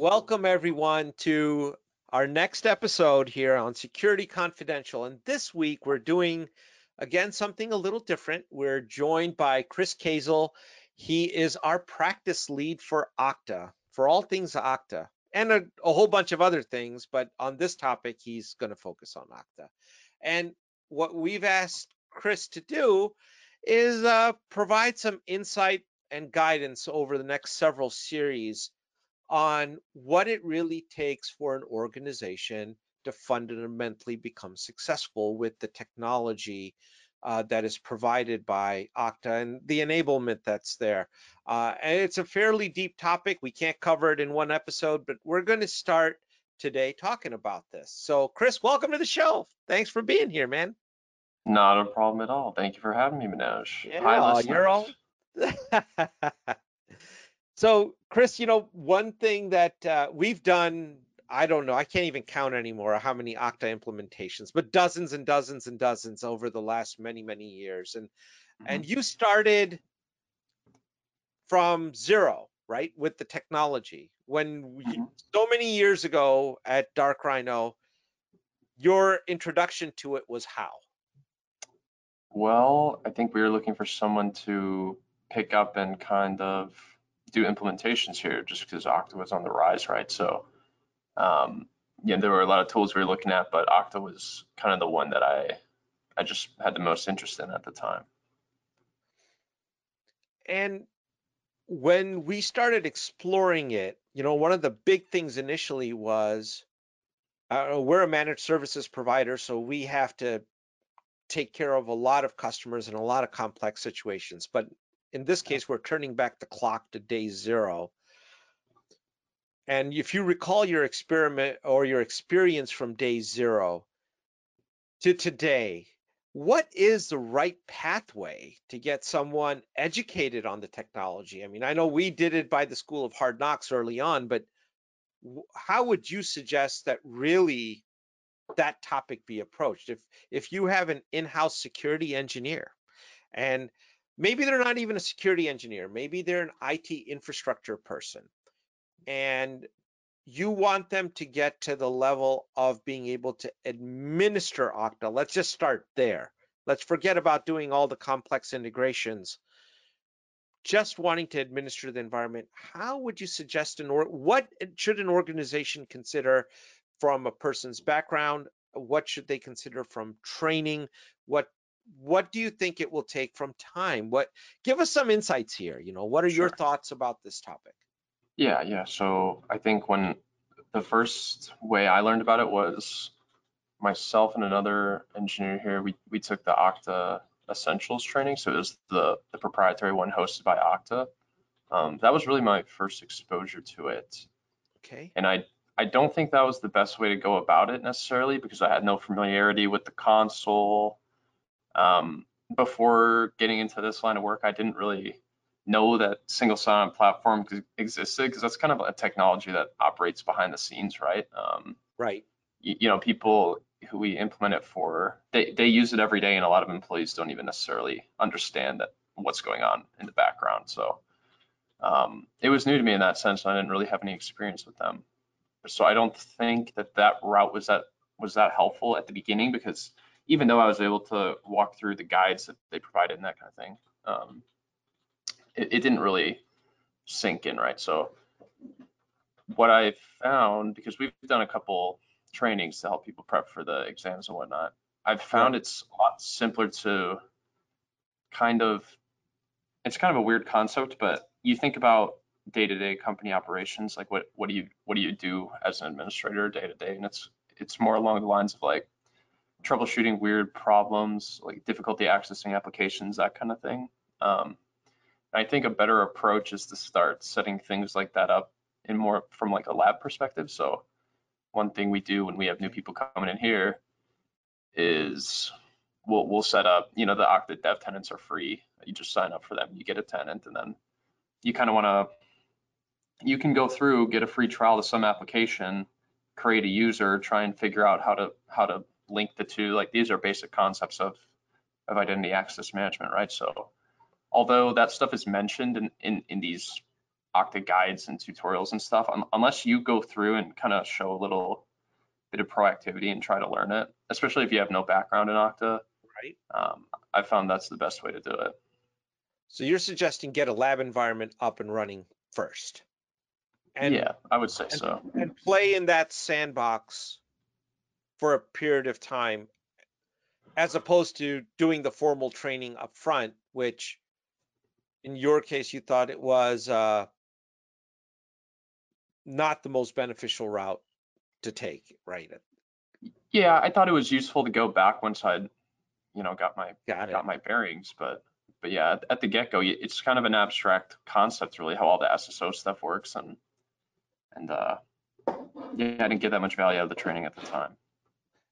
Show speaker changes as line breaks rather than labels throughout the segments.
Welcome everyone to our next episode here on Security Confidential. And this week we're doing again something a little different. We're joined by Chris Kazel. He is our practice lead for Okta, for all things Okta, and a, a whole bunch of other things. But on this topic, he's going to focus on Okta. And what we've asked Chris to do is uh, provide some insight and guidance over the next several series on what it really takes for an organization to fundamentally become successful with the technology uh, that is provided by Okta and the enablement that's there. Uh, and it's a fairly deep topic. We can't cover it in one episode, but we're going to start today talking about this. So, Chris, welcome to the show. Thanks for being here, man.
Not a problem at all. Thank you for having me, Manoj.
Yeah, Hi, you're all. so, Chris, you know, one thing that uh, we've done, I don't know, I can't even count anymore how many Okta implementations, but dozens and dozens and dozens over the last many, many years. And mm-hmm. and you started from zero, right, with the technology. When we, mm-hmm. so many years ago at Dark Rhino, your introduction to it was how?
Well, I think we were looking for someone to pick up and kind of do implementations here just because Okta was on the rise, right? So, um, yeah, there were a lot of tools we were looking at, but Okta was kind of the one that I, I just had the most interest in at the time.
And when we started exploring it, you know, one of the big things initially was uh, we're a managed services provider, so we have to take care of a lot of customers in a lot of complex situations. But in this case, we're turning back the clock to day zero. And if you recall your experiment or your experience from day zero to today, what is the right pathway to get someone educated on the technology? I mean, I know we did it by the School of Hard Knocks early on, but how would you suggest that really that topic be approached? If if you have an in-house security engineer and maybe they're not even a security engineer, maybe they're an IT infrastructure person, and you want them to get to the level of being able to administer Okta. Let's just start there. Let's forget about doing all the complex integrations. Just wanting to administer the environment, how would you suggest an or what should an organization consider from a person's background? What should they consider from training? What what do you think it will take from time? What give us some insights here. You know, what are sure. your thoughts about this topic?
Yeah, yeah. So I think when the first way I learned about it was myself and another engineer here. We we took the Okta Essentials training, so it was the the proprietary one hosted by Okta. Um, that was really my first exposure to it.
Okay.
And I I don't think that was the best way to go about it necessarily because I had no familiarity with the console um, before getting into this line of work, I didn't really know that single sign-on platform existed because that's kind of a technology that operates behind the scenes, right? Um,
right.
You, you, know, people who we implement it for, they, they use it every day, and a lot of employees don't even necessarily understand that what's going on in the background. So um, it was new to me in that sense, and I didn't really have any experience with them. So I don't think that that route was that was that helpful at the beginning because even though I was able to walk through the guides that they provided and that kind of thing, um, it, it, didn't really sink in, right? So what I found, because we've done a couple trainings to help people prep for the exams and whatnot, I've found it's a lot simpler to kind of, it's kind of a weird concept, but you think about day-to-day company operations, like what, what do you, what do you do as an administrator day to day? And it's, it's more along the lines of like, troubleshooting weird problems, like difficulty accessing applications, that kind of thing. Um, I think a better approach is to start setting things like that up in more from like a lab perspective. So one thing we do when we have new people coming in here is we'll we'll set up, you know, the Okta dev tenants are free. You just sign up for them, you get a tenant, and then you kind of want to you can go through, get a free trial to some application, create a user, try and figure out how to how to link the two. Like these are basic concepts of of identity access management, right? So although that stuff is mentioned in, in, in these Okta guides and tutorials and stuff, un- unless you go through and kind of show a little bit of proactivity and try to learn it, especially if you have no background in Okta.
Right.
Um, I found that's the best way to do it.
So you're suggesting get a lab environment up and running first. And,
yeah, I would say
and,
so.
and play in that sandbox for a period of time as opposed to doing the formal training up front, which in your case you thought it was uh, not the most beneficial route to take, right?
Yeah, I thought it was useful to go back once I'd, you know, got my
Got
got my bearings, but but yeah, at, at the get-go, it's kind of an abstract concept, really, how all the SSO stuff works, and and uh, yeah, I didn't get that much value out of the training at the time.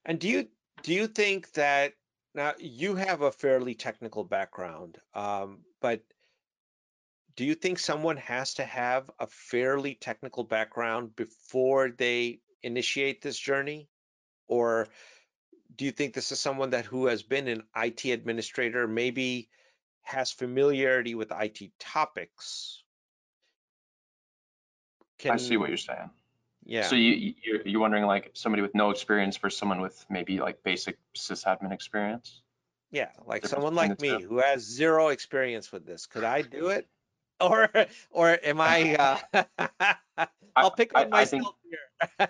And do you do you think that now you have a fairly technical background, um, but do you think someone has to have a fairly technical background before they initiate this journey? Or do you think this is someone that who has been an IT administrator, maybe has familiarity with IT topics?
I see what you're saying.
Yeah,
So you you- you're, you're wondering like somebody with no experience versus someone with maybe like basic sysadmin experience?
yeah, like
difference
someone like me who has zero experience with this, could I do it? Or, or am I, uh, I'll pick on
I think-
myself here.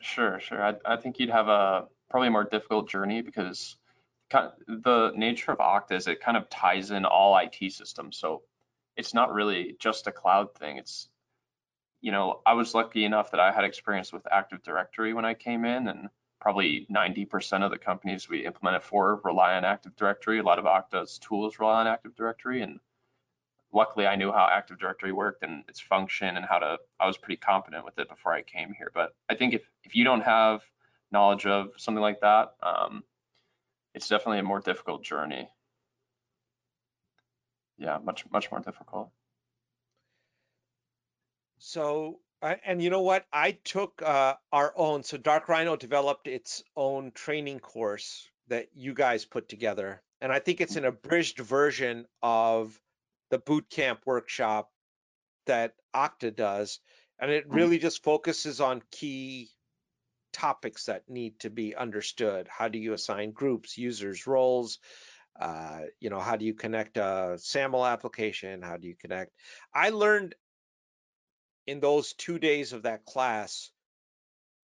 Sure, sure. I, I think you'd have a probably a more difficult journey because kind the nature of Okta is it kind of ties in all IT systems. So it's not really just a cloud thing. It's, you know, I was lucky enough that I had experience with Active Directory when I came in, and probably 90% of the companies we implemented for rely on Active Directory. A lot of Okta's tools rely on Active Directory, and luckily I knew how Active Directory worked and its function and how to, I was pretty competent with it before I came here. But I think if, if you don't have knowledge of something like that, um, it's definitely a more difficult journey. Yeah, much, much more difficult.
So, and you know what? I took uh, our own. So Dark Rhino developed its own training course that you guys put together, and I think it's an abridged version of the boot camp workshop that Okta does, and it really just focuses on key topics that need to be understood. How do you assign groups, users, roles? Uh, you know, how do you connect a SAML application? How do you connect? I learned in those two days of that class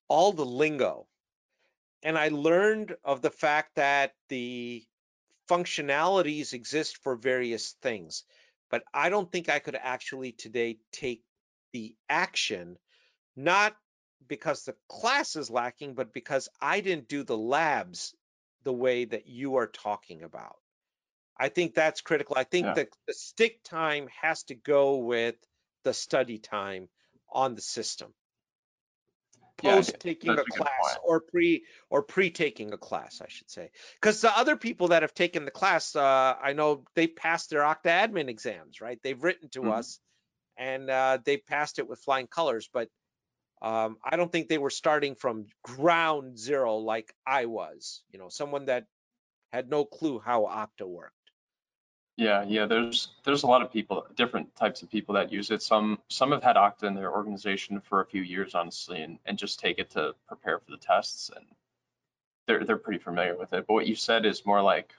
all the lingo. And I learned of the fact that the functionalities exist for various things. But I don't think I could actually today take the action, not because the class is lacking, but because I didn't do the labs the way that you are talking about. I think that's critical. I think
Yeah.
that the stick time has to go with the study time on the system. Post taking a
a
class or pre or pre taking a class, I should say. Because the other people that have taken the class, uh, I know they passed their Okta admin exams, right? They've written to
Mhm.
us and uh, they passed it with flying colors, but um, I don't think they were starting from ground zero like I was. You know, someone that had no clue how Okta worked.
Yeah, yeah, there's there's a lot of people, different types of people that use it. Some some have had Okta in their organization for a few years, honestly, and, and just take it to prepare for the tests and they're they're pretty familiar with it. But what you said is more like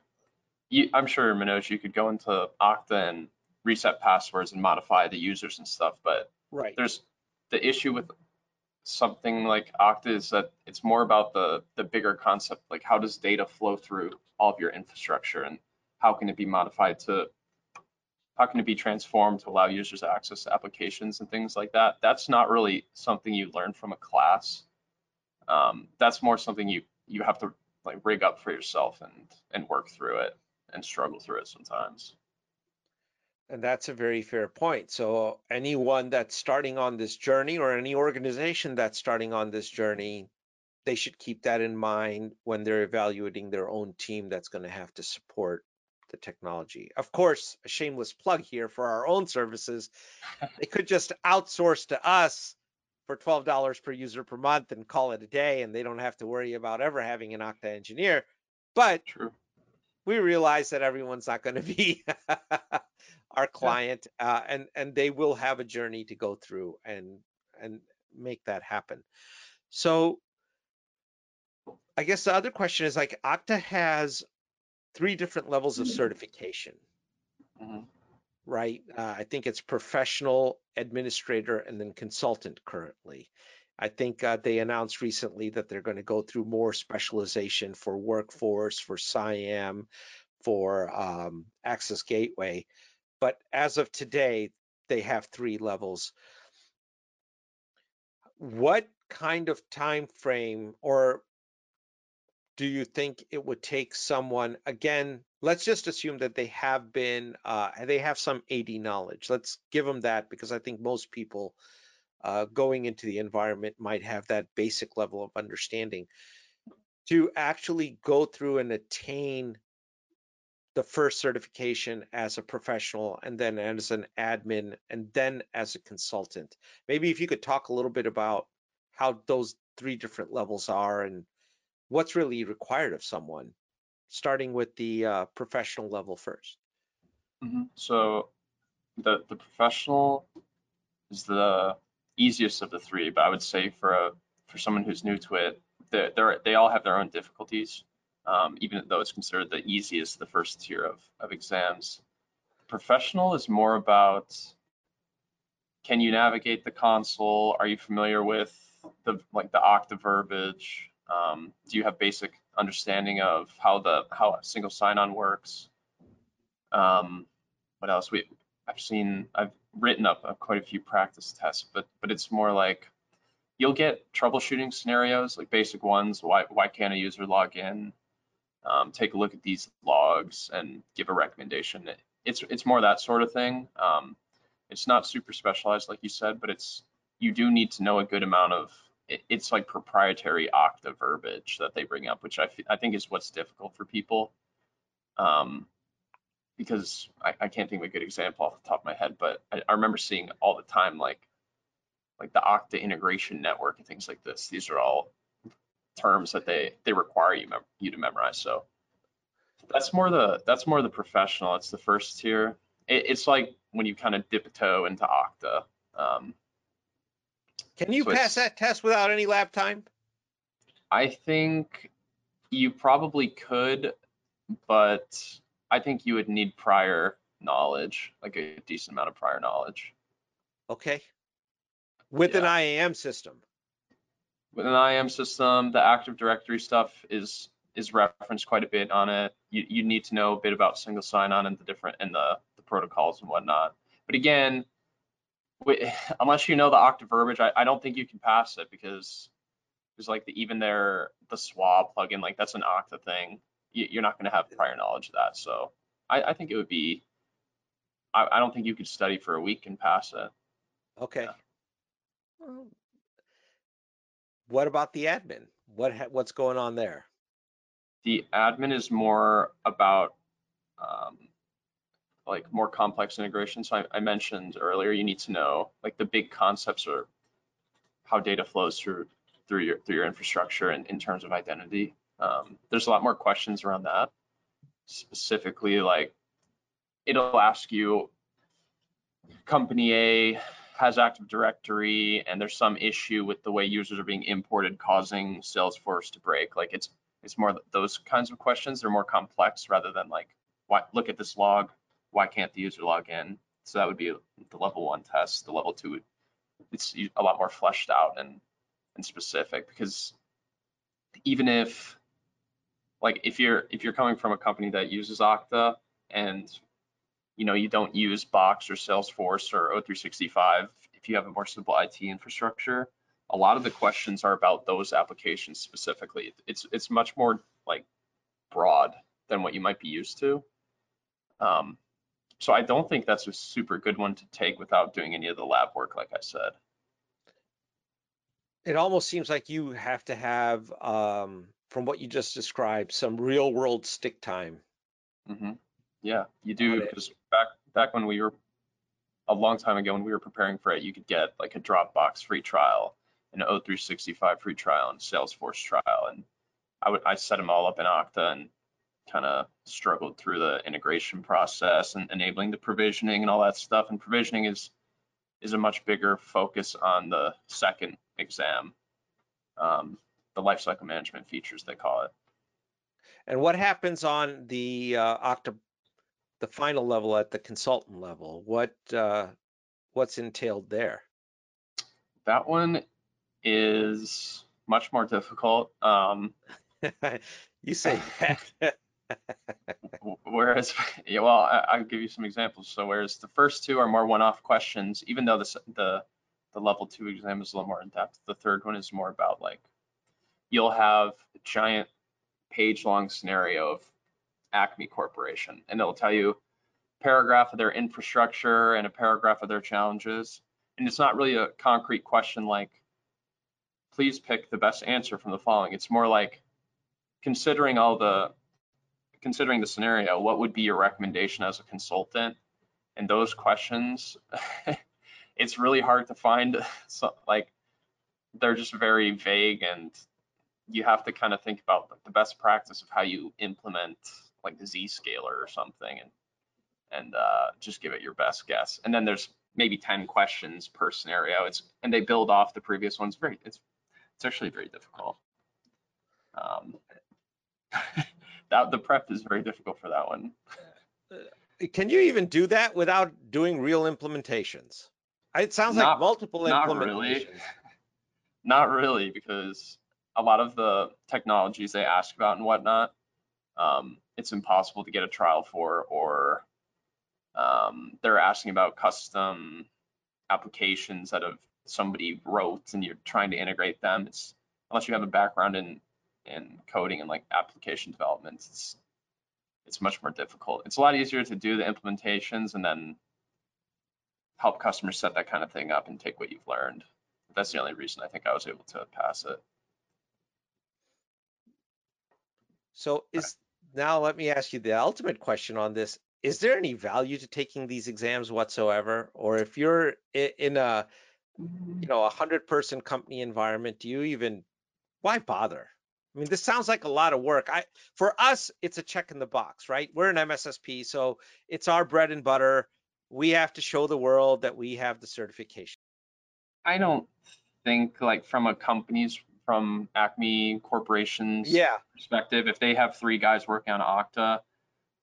you, I'm sure Manoj, you could go into Okta and reset passwords and modify the users and stuff, but
Right.
there's the issue with something like Okta is that it's more about the the bigger concept, like how does data flow through all of your infrastructure and how can it be modified to how can it be transformed to allow users access applications and things like that. That's not really something you learn from a class. Um, that's more something you you have to like rig up for yourself and and work through it and struggle through it sometimes.
And that's a very fair point. So anyone that's starting on this journey or any organization that's starting on this journey, they should keep that in mind when they're evaluating their own team that's going to have to support the technology. Of course, a shameless plug here for our own services. they could just outsource to us for $12 per user per month and call it a day and they don't have to worry about ever having an Okta engineer. But
True.
we realize that everyone's not going to be our client, uh, and and they will have a journey to go through and and make that happen. So I guess the other question is like Okta has three different levels of certification,
Mhm.
right? Uh, I think it's professional, administrator, and then consultant currently. I think uh, they announced recently that they're going to go through more specialization for workforce, for CIAM, for um, Access Gateway. But as of today, they have three levels. What kind of time frame or do you think it would take someone again let's just assume that they have been uh, they have some AD knowledge. Let's give them that because i think most people uh, going into the environment might have that basic level of understanding. To actually go through and attain the first certification as a professional and then as an admin and then as a consultant. Maybe if you could talk a little bit about how those three different levels are and what's really required of someone, starting with the uh, professional level 1st
Mhm. So the the professional is the easiest of the three, but I would say for a for someone who's new to it, they they they all have their own difficulties. Um, even though it's considered the easiest, the first tier of of exams. Professional is more about can you navigate the console? Are you familiar with the like the Okta verbiage? Um, do you have basic understanding of how the how a single sign-on works? Um, what else? We I've seen I've written up quite a few practice tests, but but it's more like you'll get troubleshooting scenarios like basic ones. Why why can't a user log in? Um, take a look at these logs and give a recommendation. It's it's more that sort of thing. Um, it's not super specialized like you said, but it's you do need to know a good amount of it, it's like proprietary Okta verbiage that they bring up, which I, I think is what's difficult for people. Um, because I, I can't think of a good example off the top of my head, but I, I remember seeing all the time like like the Okta integration network and things like this. These are all terms that they they require you mem- you to memorize. So that's more the that's more the professional. It's the first tier. It, it's like when you kind of dip a toe into Okta. Um,
can you so pass that test without any lab time?
I think you probably could, but I think you would need prior knowledge, like a decent amount of prior knowledge.
Okay. With yeah. an IAM system.
With an IAM system, the Active Directory stuff is is referenced quite a bit on it. You you need to know a bit about single sign-on and the different and the the protocols and whatnot. But again, unless you know the Okta verbiage, I, I don't think you can pass it because there's like the, even there the SWA plugin, like that's an Okta thing. You, are not going to have prior knowledge of that. So I, I think it would be. I, I, don't think you could study for a week and pass it.
Okay. Yeah. what about the admin? What what's going on there?
The admin is more about um, like more complex integration. So I, I, mentioned earlier, you need to know like the big concepts are how data flows through through your through your infrastructure and in terms of identity. Um, there's a lot more questions around that. Specifically, like it'll ask you, company A has Active Directory, and there's some issue with the way users are being imported, causing Salesforce to break. Like it's it's more those kinds of questions. They're more complex rather than like, what look at this log, why can't the user log in? So that would be the level one test. The level two, it's a lot more fleshed out and, and specific because even if like if you're if you're coming from a company that uses Okta and you know you don't use Box or Salesforce or O365, if you have a more simple IT infrastructure, a lot of the questions are about those applications specifically. It's it's much more like broad than what you might be used to. Um, so I don't think that's a super good one to take without doing any of the lab work, like I said.
It almost seems like you have to have, um, from what you just described, some real world stick time.
Mm-hmm. Yeah, you do because back back when we were a long time ago when we were preparing for it, you could get like a Dropbox free trial, an O365 free trial, and Salesforce trial, and I would I set them all up in Okta and kind of struggled through the integration process and enabling the provisioning and all that stuff. And provisioning is is a much bigger focus on the second exam, um, the lifecycle management features they call it.
And what happens on the uh, Okta, the final level at the consultant level? What uh, what's entailed there?
That one is much more difficult. Um,
you say that.
whereas, yeah, well, I, I'll give you some examples. So whereas the first two are more one-off questions, even though the the the level two exam is a little more in depth, the third one is more about like you'll have a giant page-long scenario of Acme Corporation, and it'll tell you a paragraph of their infrastructure and a paragraph of their challenges, and it's not really a concrete question like please pick the best answer from the following. It's more like considering all the considering the scenario, what would be your recommendation as a consultant? And those questions, it's really hard to find. So, like, they're just very vague, and you have to kind of think about like, the best practice of how you implement like the Zscaler or something, and and uh, just give it your best guess. And then there's maybe 10 questions per scenario. It's and they build off the previous ones. Very, it's it's actually very difficult. Um, that the prep is very difficult for that one.
Can you even do that without doing real implementations? It sounds
Not-
like multiple
not
implementations.
really. Not really, because a lot of the technologies they ask about and whatnot, um, it's impossible to get a trial for, or um, they're asking about custom applications that have somebody wrote and you're trying to integrate them. It's unless you have a background in in coding and like application development, it's it's much more difficult. It's a lot easier to do the implementations and then help customers set that kind of thing up and take what you've learned. That's the only reason I think I was able to pass it.
So is now let me ask you the ultimate question on this. Is there any value to taking these exams whatsoever? Or if you're in a you know a hundred person company environment, do you even why bother? I mean, this sounds like a lot of work. I for us, it's a check in the box, right? We're an MSSP, so it's our bread and butter. We have to show the world that we have the certification.
I don't think like from a company's from Acme Corporation's
Yeah,
perspective, if they have three guys working on Okta,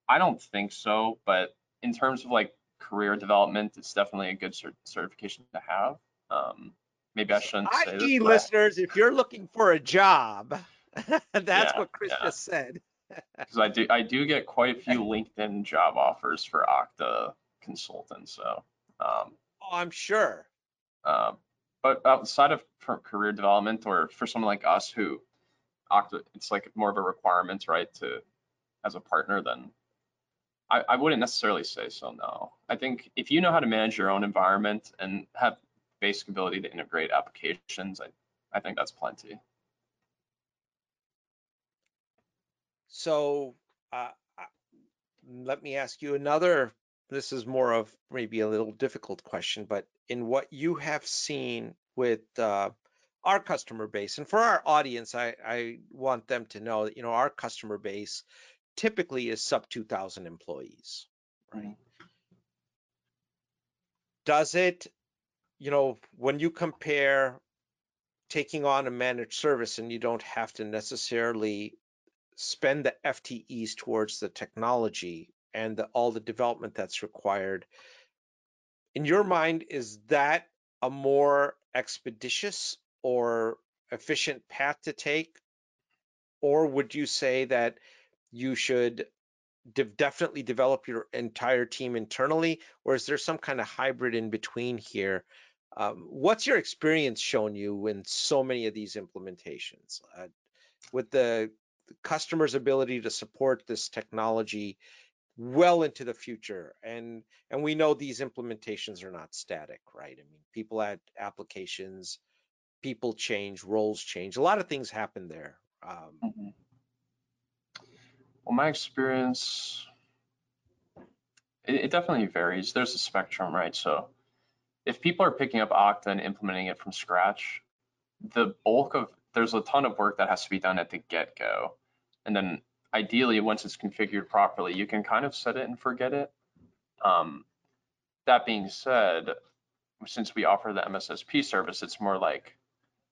I don't think so. But in terms of like career development, it's definitely a good cert- certification to have. Um, maybe I shouldn't say this.
i.e., listeners, if you're looking for a job, that's
Yeah,
what Chris
yeah.
just said.
because I do I do get quite a few LinkedIn job offers for Okta consultants. So, um,
Oh, I'm sure.
uh, but outside of career development or for someone like us who Okta, it's like more of a requirement, right? To as a partner, then I, I wouldn't necessarily say so. No, I think if you know how to manage your own environment and have basic ability to integrate applications, I I think that's plenty.
So uh, let me ask you another. This is more of maybe a little difficult question, but in what you have seen with uh, our customer base, and for our audience, I, I want them to know that you know our customer base typically is sub 2,000 employees.
Right.
Does it, you know, when you compare taking on a managed service and you don't have to necessarily spend the FTEs towards the technology and the, all the development that's required. In your mind, is that a more expeditious or efficient path to take? Or would you say that you should de- definitely develop your entire team internally? Or is there some kind of hybrid in between here? Um, what's your experience shown you in so many of these implementations? Uh, with the customers' ability to support this technology well into the future. And and we know these implementations are not static, right? I mean, people add applications, people change, roles change. A lot of things happen there. Um,
Mhm. Well, my experience, it, it definitely varies. There's a spectrum, right? So if people are picking up Okta and implementing it from scratch, the bulk of there's a ton of work that has to be done at the get-go. And then ideally, once it's configured properly, you can kind of set it and forget it. Um, that being said, since we offer the MSSP service, it's more like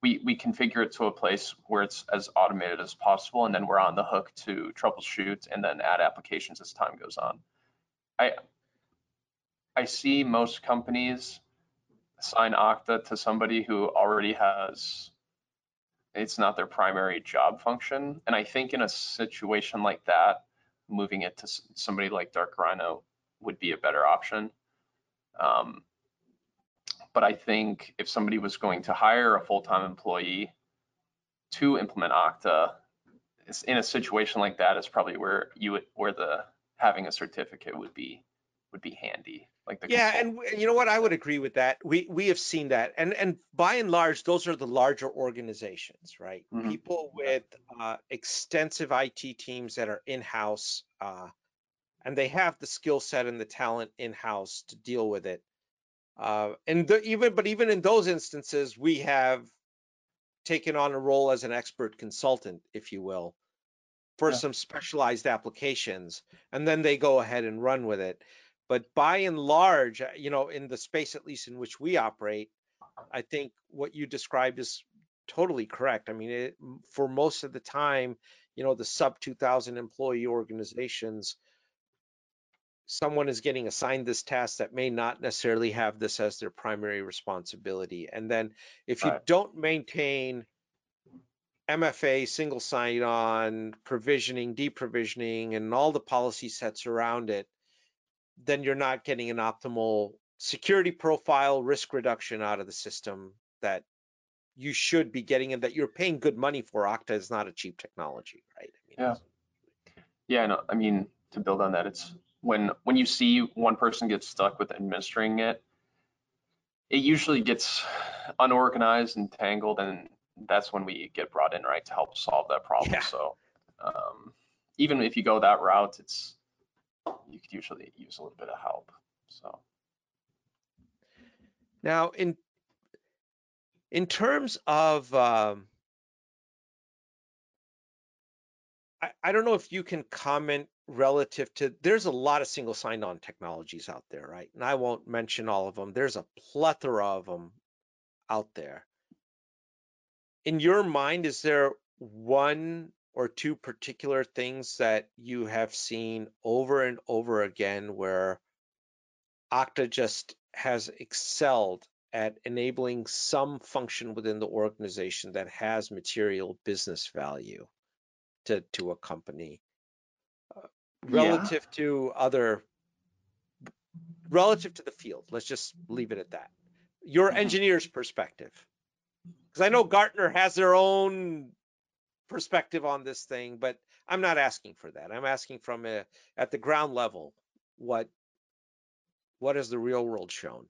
we, we configure it to a place where it's as automated as possible, and then we're on the hook to troubleshoot and then add applications as time goes on. I I see most companies assign Okta to somebody who already has it's not their primary job function. And I think in a situation like that, moving it to somebody like Dark Rhino would be a better option. Um, but I think if somebody was going to hire a full-time employee to implement Okta, in a situation like that is probably where you would, where the having a certificate would be would be handy like the
yeah and you know what? I would agree with that. We we have seen that and and by and large those are the larger organizations right? Mm-hmm. people with uh, extensive it teams that are in-house uh, and they have the skill set and the talent in-house to deal with it. Uh, and the, even but even in those instances we have taken on a role as an expert consultant if you will for yeah. some specialized applications and then they go ahead and run with it but by and large, uh, you know, in the space at least in which we operate, I think what you described is totally correct. I mean, it, for most of the time, you know, the sub 2,000 employee organizations, someone is getting assigned this task that may not necessarily have this as their primary responsibility. And then if you right. don't maintain MFA, single sign on, provisioning, deprovisioning, and all the policy sets around it, then you're not getting an optimal security profile, risk reduction out of the system that you should be getting and that you're paying good money for. Okta is not a cheap technology, right? I
mean, yeah. Yeah, no, I mean, to build on that, it's when when you see one person get stuck with administering it, it usually gets unorganized and tangled, and that's when we get brought in, right, to help solve that problem. Yeah. So um, even if you go that route, it's you could usually use a little bit of help. So
now in in terms of um, I, I don't know if you can comment relative to there's a lot of single sign-on technologies out there, right? And I won't mention all of them. There's a plethora of them out there. In your mind, is there one or two particular things that you have seen over and over again where Okta just has excelled at enabling some function within the organization that has material business value to, to a company uh, relative yeah. to other relative to the field let's just leave it at that your mm-hmm. engineer's perspective because i know Gartner has their own perspective on this thing, but I'm not asking for that. I'm asking from a, at the ground level, what what has the real world shown?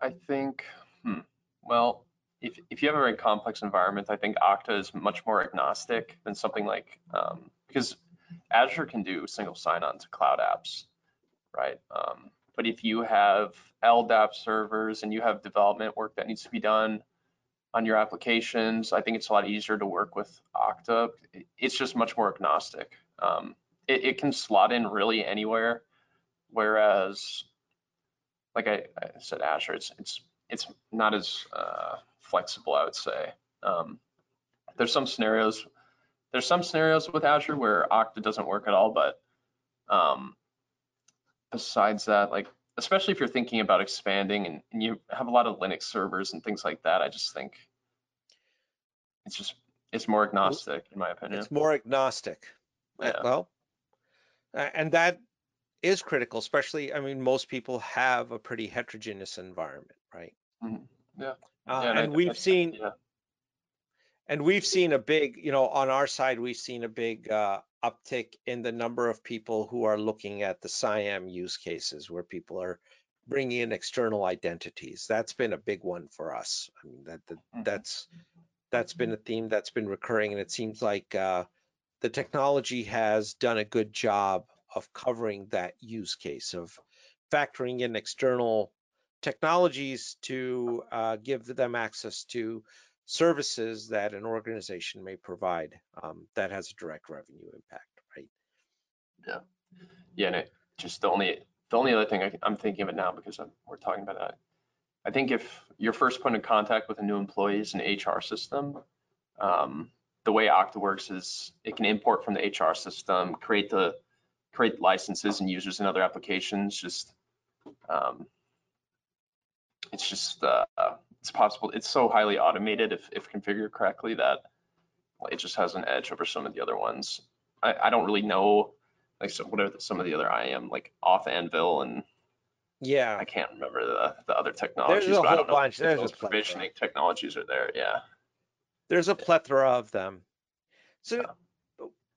I think, hmm, well, if, if you have a very complex environment, I think Okta is much more agnostic than something like, um, because Azure can do single sign-on to cloud apps, right? Um, but if you have LDAP servers and you have development work that needs to be done, on your applications. I think it's a lot easier to work with Okta. It's just much more agnostic. Um, it, it, can slot in really anywhere, whereas, like I, I said, Azure, it's it's it's not as uh, flexible. I would say um, there's some scenarios. There's some scenarios with Azure where Okta doesn't work at all, but um, besides that, like especially if you're thinking about expanding and, and, you have a lot of Linux servers and things like that, I just think it's just it's more agnostic in my opinion.
It's more agnostic. Uh, yeah. Well, and that is critical, especially I mean most people have a pretty heterogeneous environment, right?
Mm-hmm. Yeah.
Uh, yeah. and, and I, we've I, seen yeah. and we've seen a big, you know, on our side we've seen a big uh, uptick in the number of people who are looking at the CIAM use cases where people are bringing in external identities. That's been a big one for us. I mean, that, that mm-hmm. that's that's been a theme that's been recurring, and it seems like uh, the technology has done a good job of covering that use case of factoring in external technologies to uh, give them access to services that an organization may provide um, that has a direct revenue impact. Right?
Yeah, Yeah, and it, just the only, the only other thing I, I'm thinking of it now because I'm, we're talking about that. I think if your first point of contact with a new employee is an HR system, um, the way Okta works is it can import from the HR system, create the, create licenses and users in other applications, just, um, it's just, uh, it's possible, it's so highly automated if, if configured correctly that it just has an edge over some of the other ones. I, I don't really know, like, so what are the- some of the other IAM, like off Anvil and
Yeah.
I can't remember the, the other technologies, There's
a
but I
whole
don't know
bunch. There's
those provisioning technologies are there, yeah.
There's a plethora of them. So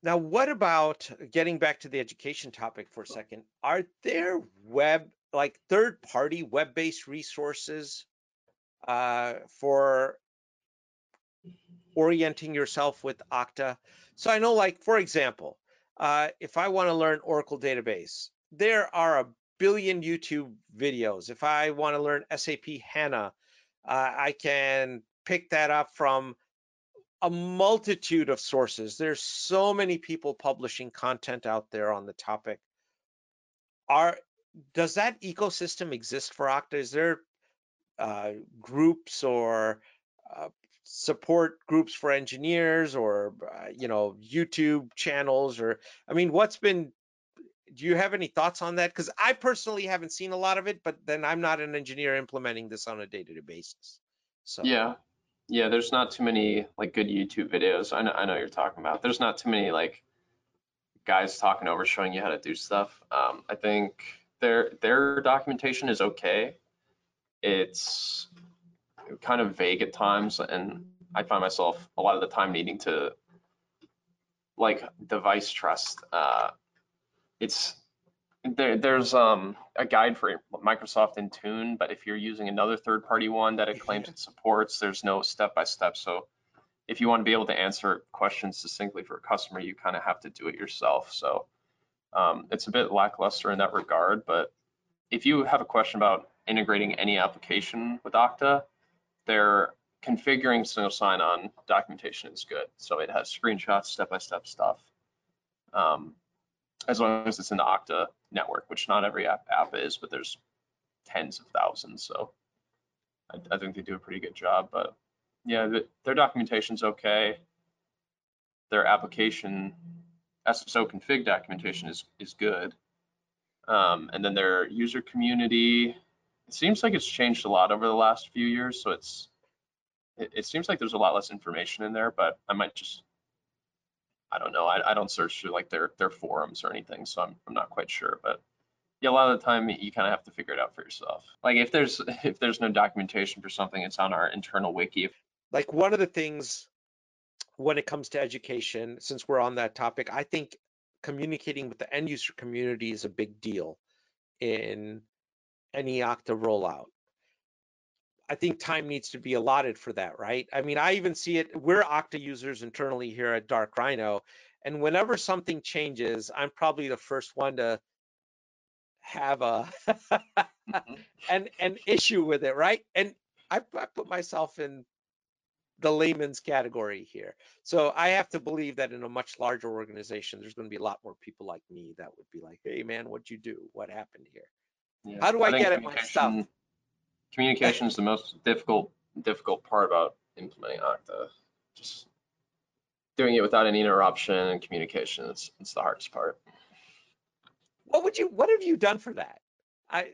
now what about getting back to the education topic for a second? Are there web, like third party web-based resources uh, for orienting yourself with Okta? So I know like, for example, uh, if I want to learn Oracle database, there are a billion YouTube videos. If I want to learn SAP HANA, uh, I can pick that up from a multitude of sources. There's so many people publishing content out there on the topic. Are does that ecosystem exist for Okta? Is there uh, groups or uh, support groups for engineers or uh, you know YouTube channels or I mean what's been do you have any thoughts on that? Because I personally haven't seen a lot of it, but then I'm not an engineer implementing this on a day-to-day basis. So
Yeah, yeah, there's not too many like good YouTube videos. I know, I know you're talking about. There's not too many like guys talking over showing you how to do stuff. Um, I think their their documentation is okay. It's kind of vague at times, and I find myself a lot of the time needing to like device trust. Uh, it's there, there's um, a guide for Microsoft Intune, but if you're using another third-party one that it claims it supports, there's no step-by-step. So if you want to be able to answer questions succinctly for a customer, you kind of have to do it yourself. So um, it's a bit lackluster in that regard. But if you have a question about integrating any application with Okta, their configuring single sign-on documentation is good. So it has screenshots, step-by-step stuff. Um, as long as it's in the Okta network, which not every app, app is, but there's tens of thousands. So I, I think they do a pretty good job. But yeah, the, their documentation's okay. Their application SSO config documentation is is good. Um, and then their user community, it seems like it's changed a lot over the last few years. So it's it, it seems like there's a lot less information in there, but I might just I don't know. I, I don't search through like their their forums or anything, so I'm I'm not quite sure. But yeah, a lot of the time you kind of have to figure it out for yourself. Like if there's if there's no documentation for something, it's on our internal wiki.
like one of the things when it comes to education, since we're on that topic, I think communicating with the end user community is a big deal in any Okta rollout. I think time needs to be allotted for that, right? I mean, I even see it, we're Okta users internally here at Dark Rhino, and whenever something changes, I'm probably the first one to have a mm-hmm. an an issue with it, right? And I, I put myself in the layman's category here. So I have to believe that in a much larger organization, there's going to be a lot more people like me that would be like, "Hey, man, what'd you do? What happened here?"
Yeah.
How do I
think
get at my stuff?
communication- is the most difficult difficult part about implementing Okta. Just doing it without any interruption and communication is it's the hardest part.
What would you? What have you done for that? I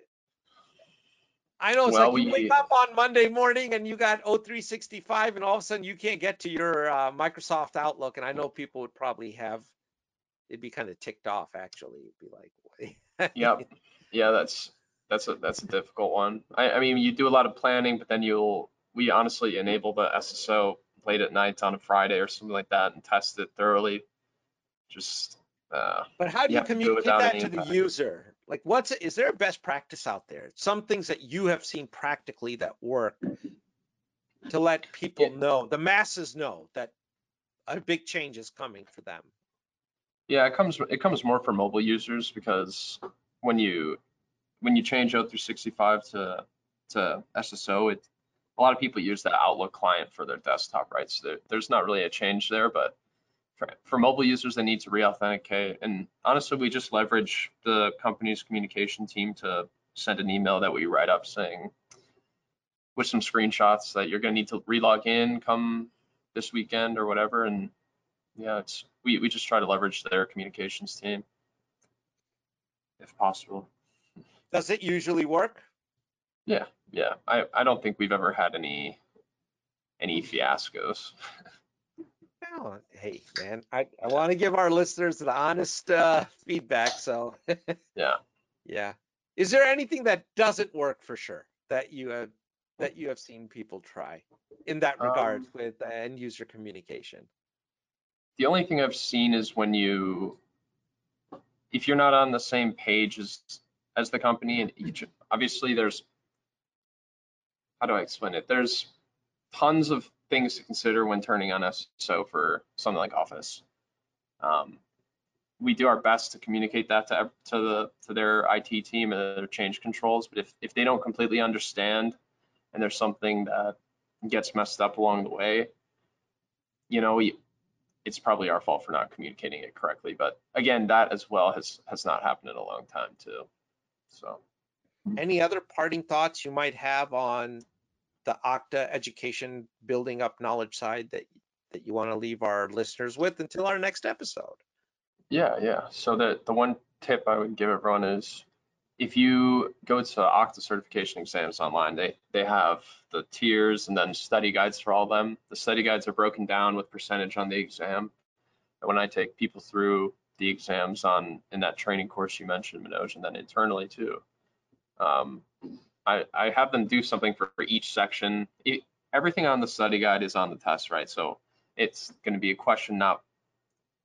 I know it's
Well,
like you
we-
wake up on Monday morning and you got O365, and all of a sudden you can't get to your uh, Microsoft Outlook, and I know people would probably have. It'd be kind of ticked off, actually. It'd be like?
Yep. Yeah, that's that's a that's a difficult one. I, I mean, you do a lot of planning, but then you'll we honestly enable the SSO late at night on a Friday or something like that and test it thoroughly. Just uh,
But how do
You
you
to do
communicate that to the
impact.
user? Like, what's is there a best practice out there? Some things that you have seen practically that work to let people
Yeah.
know, the masses know that a big change is coming for them.
Yeah, it comes it comes more for mobile users because when you when you change O365 to to SSO, it a lot of people use the Outlook client for their desktop, right? So there, there's not really a change there, but for, for mobile users they need to re-authenticate. And honestly, we just leverage the company's communication team to send an email that we write up saying with some screenshots that you're going to need to relog in come this weekend or whatever. And yeah, it's we, we just try to leverage their communications team if possible.
Does it usually work?
Yeah, yeah. I, I don't think we've ever had any any fiascos.
Hey, man, I, I want to give our listeners an honest uh, feedback. So,
Yeah.
yeah. Is there anything that doesn't work for sure that you have that you have seen people try in that regard
Um,
with uh, end user communication?
The only thing I've seen is when you, if you're not on the same page as, as the company and each, obviously there's, how do I explain it? There's tons of things to consider when turning on SSO for something like Office. Um, we do our best to communicate that to, to the, to their IT team and their change controls, but if, if they don't completely understand and there's something that gets messed up along the way, you know, it's probably our fault for not communicating it correctly. But again, that as well has has not happened in a long time too. So
Any other parting thoughts you might have on the Okta education building up knowledge side that that you want to leave our listeners with until our next episode?
yeah, yeah. So the the one tip I would give everyone is if you go to Okta certification exams online, they they have the tiers and then study guides for all of them. The study guides are broken down with percentage on the exam. And when I take people through the exams on in that training course you mentioned, Manoj, and then internally too, um, I, I have them do something for, for each section. It, everything on the study guide is on the test, right? So it's going to be a question not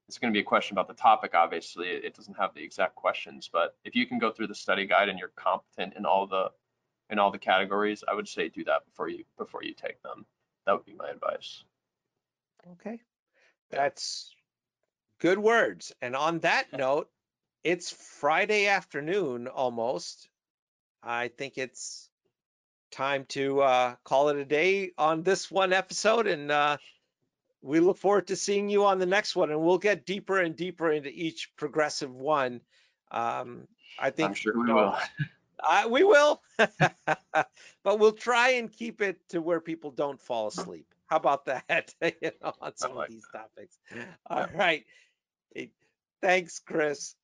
it's going to be a question about the topic obviously it it doesn't have the exact questions but if you can go through the study guide and you're competent in all the in all the categories i would say do that before you before you take them that would be my advice
Okay. That's good words. And on that note, it's Friday afternoon almost. I think it's time to uh, call it a day on this one episode. And uh, we look forward to seeing you on the next one. And we'll get deeper and deeper into each progressive one. Um, I think
i'm sure we will
Uh, we will, but we'll try and keep it to where people don't fall asleep. How about that? you know, on some
like
of these topics. All right. Thanks, Chris.